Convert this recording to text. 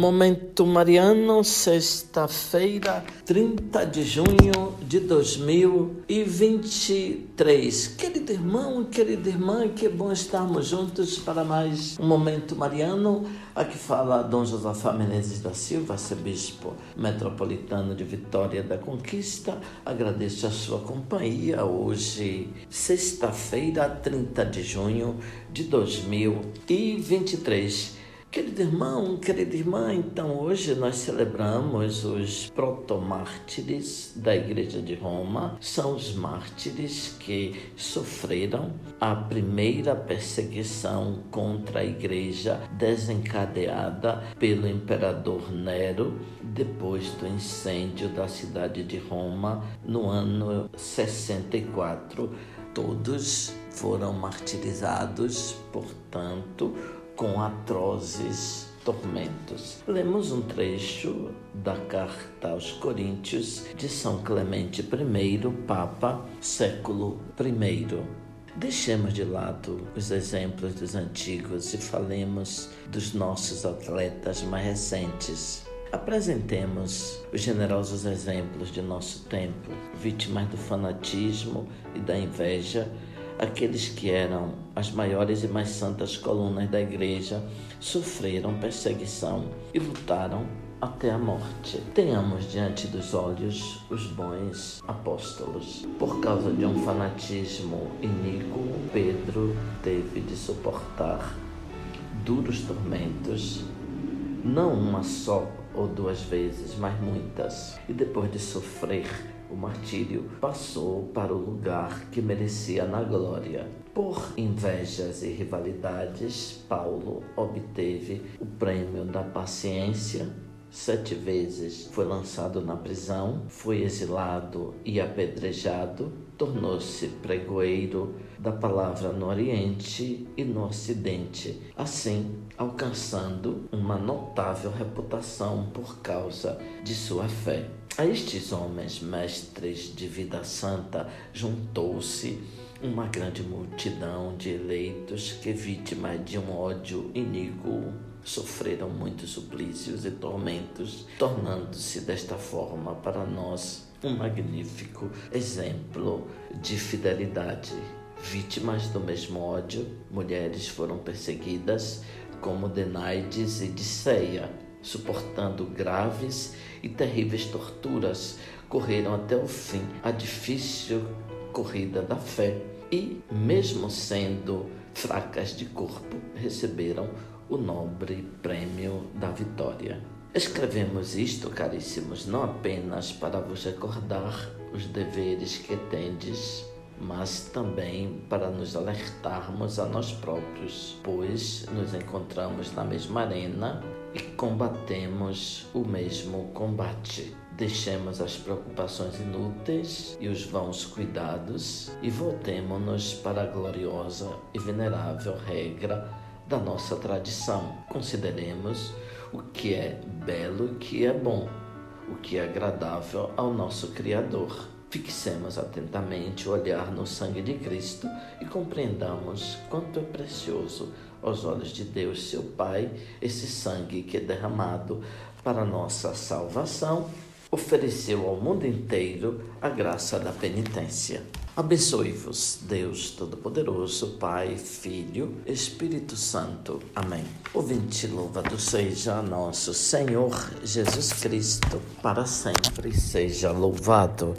Momento Mariano, sexta-feira, 30 de junho de 2023. Querido irmão, querida irmã, que bom estarmos juntos para mais um Momento Mariano. Aqui fala Dom Josafá Menezes da Silva, arcebispo metropolitano de Vitória da Conquista. Agradeço a sua companhia hoje, sexta-feira, 30 de junho de 2023. Querido irmão, querida irmã, então hoje nós celebramos os protomártires da Igreja de Roma. São os mártires que sofreram a primeira perseguição contra a Igreja desencadeada pelo imperador Nero depois do incêndio da cidade de Roma no ano 64. Todos foram martirizados, portanto, com atrozes tormentos. Lemos um trecho da carta aos Coríntios de São Clemente I, Papa, século I. Deixemos de lado os exemplos dos antigos e falemos dos nossos atletas mais recentes. Apresentemos os generosos exemplos de nosso tempo, vítimas do fanatismo e da inveja aqueles que eram as maiores e mais santas colunas da igreja sofreram perseguição e lutaram até a morte. Tenhamos diante dos olhos os bons apóstolos. Por causa de um fanatismo iníquo, Pedro teve de suportar duros tormentos, não uma só ou duas vezes, mas muitas. E depois de sofrer o martírio, passou para o lugar que merecia na glória. Por invejas e rivalidades, Paulo obteve o prêmio da paciência sete vezes foi lançado na prisão, foi exilado e apedrejado, tornou-se pregoeiro da palavra no Oriente e no Ocidente, assim alcançando uma notável reputação por causa de sua fé. A estes homens mestres de vida santa juntou-se uma grande multidão de eleitos que, vítimas de um ódio iníquo, sofreram muitos suplícios e tormentos, tornando-se desta forma para nós um magnífico exemplo de fidelidade. Vítimas do mesmo ódio, mulheres foram perseguidas como Denaides e Diceia, suportando graves e terríveis torturas, correram até o fim a difícil corrida da fé e, mesmo sendo fracas de corpo, receberam o nobre prêmio da vitória. Escrevemos isto, caríssimos, não apenas para vos recordar os deveres que tendes, mas também para nos alertarmos a nós próprios, pois nos encontramos na mesma arena e combatemos o mesmo combate. Deixemos as preocupações inúteis e os vãos cuidados e voltemo-nos para a gloriosa e venerável regra da nossa tradição. Consideremos o que é belo e o que é bom, o que é agradável ao nosso Criador. Fixemos atentamente o olhar no sangue de Cristo e compreendamos quanto é precioso aos olhos de Deus, seu Pai, esse sangue que é derramado para nossa salvação, ofereceu ao mundo inteiro a graça da penitência. Abençoe-vos, Deus Todo-Poderoso, Pai, Filho, Espírito Santo. Amém. Ouvinte, louvado seja nosso Senhor Jesus Cristo, para sempre seja louvado.